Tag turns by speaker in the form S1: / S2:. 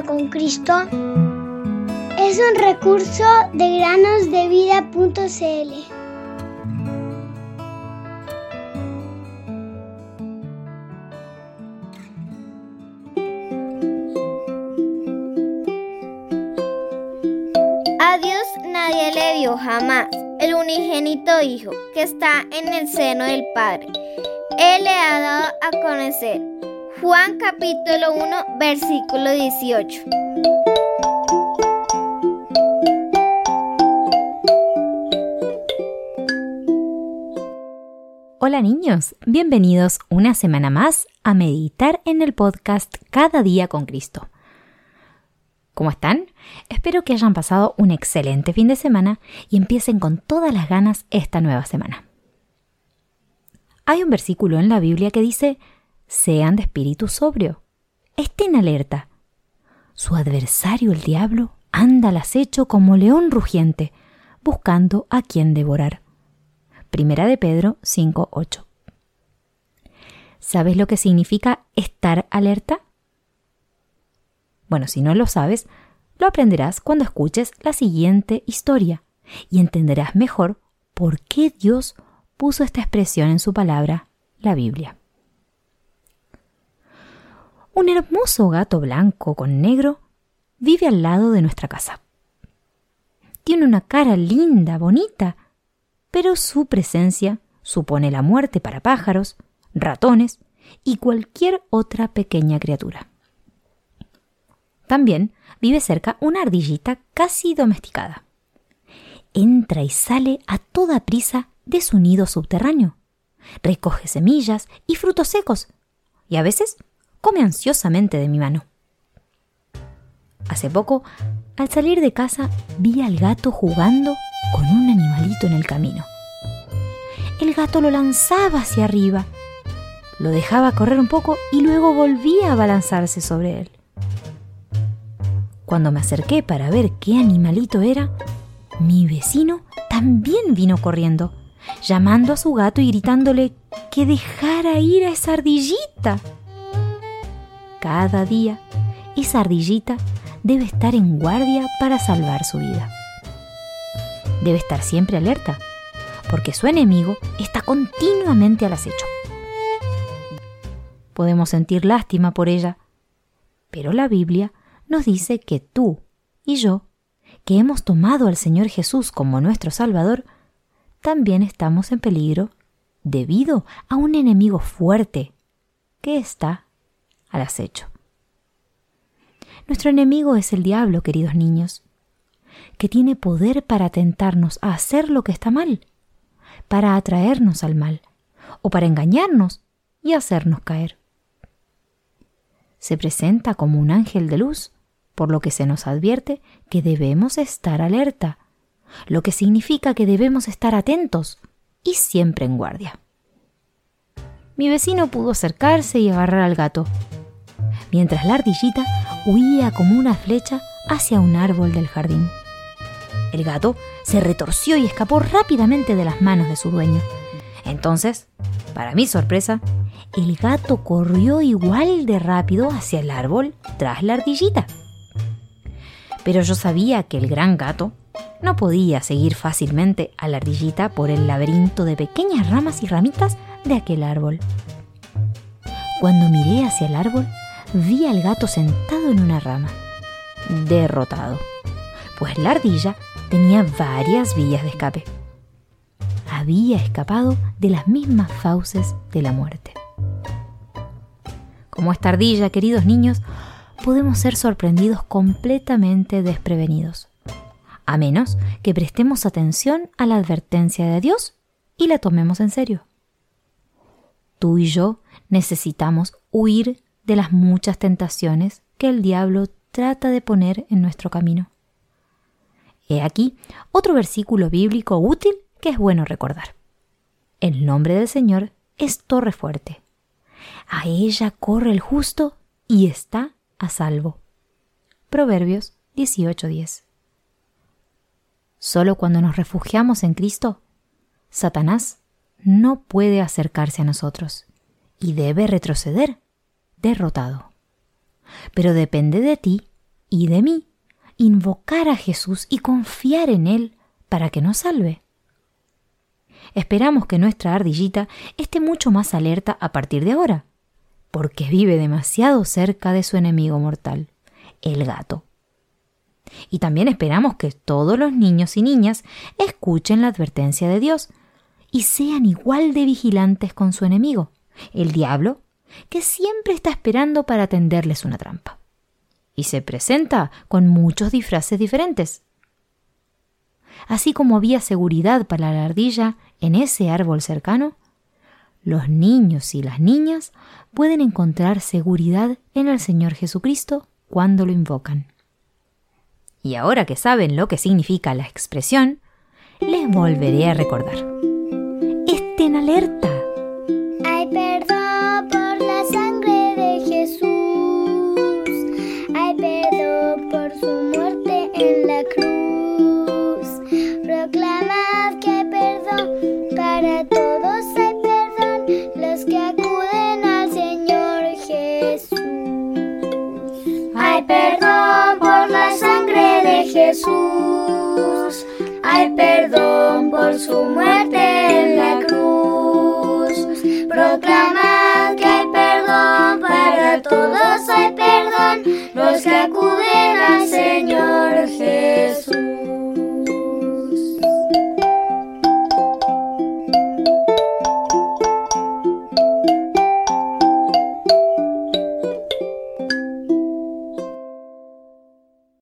S1: con Cristo es un recurso de granosdevida.cl.
S2: A Dios nadie le dio jamás el unigénito Hijo que está en el seno del Padre. Él le ha dado a conocer. Juan capítulo 1 versículo 18.
S3: Hola niños, bienvenidos una semana más a meditar en el podcast Cada día con Cristo. ¿Cómo están? Espero que hayan pasado un excelente fin de semana y empiecen con todas las ganas esta nueva semana. Hay un versículo en la Biblia que dice, sean de espíritu sobrio, estén alerta. Su adversario el diablo anda al acecho como león rugiente, buscando a quien devorar. Primera de Pedro 5.8. ¿Sabes lo que significa estar alerta? Bueno, si no lo sabes, lo aprenderás cuando escuches la siguiente historia y entenderás mejor por qué Dios puso esta expresión en su palabra, la Biblia. Un hermoso gato blanco con negro vive al lado de nuestra casa. Tiene una cara linda, bonita, pero su presencia supone la muerte para pájaros, ratones y cualquier otra pequeña criatura. También vive cerca una ardillita casi domesticada. Entra y sale a toda prisa de su nido subterráneo. Recoge semillas y frutos secos y a veces come ansiosamente de mi mano. Hace poco, al salir de casa, vi al gato jugando con un animalito en el camino. El gato lo lanzaba hacia arriba, lo dejaba correr un poco y luego volvía a balanzarse sobre él. Cuando me acerqué para ver qué animalito era, mi vecino también vino corriendo, llamando a su gato y gritándole que dejara ir a esa ardillita. Cada día, esa ardillita debe estar en guardia para salvar su vida. Debe estar siempre alerta, porque su enemigo está continuamente al acecho. Podemos sentir lástima por ella, pero la Biblia nos dice que tú y yo, que hemos tomado al Señor Jesús como nuestro Salvador, también estamos en peligro debido a un enemigo fuerte que está al acecho. Nuestro enemigo es el diablo, queridos niños, que tiene poder para tentarnos a hacer lo que está mal, para atraernos al mal, o para engañarnos y hacernos caer. Se presenta como un ángel de luz por lo que se nos advierte que debemos estar alerta, lo que significa que debemos estar atentos y siempre en guardia. Mi vecino pudo acercarse y agarrar al gato, mientras la ardillita huía como una flecha hacia un árbol del jardín. El gato se retorció y escapó rápidamente de las manos de su dueño. Entonces, para mi sorpresa, el gato corrió igual de rápido hacia el árbol tras la ardillita pero yo sabía que el gran gato no podía seguir fácilmente a la ardillita por el laberinto de pequeñas ramas y ramitas de aquel árbol. Cuando miré hacia el árbol, vi al gato sentado en una rama, derrotado, pues la ardilla tenía varias vías de escape. Había escapado de las mismas fauces de la muerte. Como esta ardilla, queridos niños, podemos ser sorprendidos completamente desprevenidos, a menos que prestemos atención a la advertencia de Dios y la tomemos en serio. Tú y yo necesitamos huir de las muchas tentaciones que el diablo trata de poner en nuestro camino. He aquí otro versículo bíblico útil que es bueno recordar. El nombre del Señor es torre fuerte. A ella corre el justo y está a salvo. Proverbios 18:10. Solo cuando nos refugiamos en Cristo, Satanás no puede acercarse a nosotros y debe retroceder, derrotado. Pero depende de ti y de mí invocar a Jesús y confiar en Él para que nos salve. Esperamos que nuestra ardillita esté mucho más alerta a partir de ahora, porque vive demasiado cerca de su enemigo mortal, el gato. Y también esperamos que todos los niños y niñas escuchen la advertencia de Dios y sean igual de vigilantes con su enemigo, el diablo, que siempre está esperando para tenderles una trampa. Y se presenta con muchos disfraces diferentes. Así como había seguridad para la ardilla en ese árbol cercano, los niños y las niñas pueden encontrar seguridad en el Señor Jesucristo cuando lo invocan. Y ahora que saben lo que significa la expresión, les volveré a recordar. Estén alerta.
S1: Jesús. Hay perdón por su muerte en la cruz. Proclamad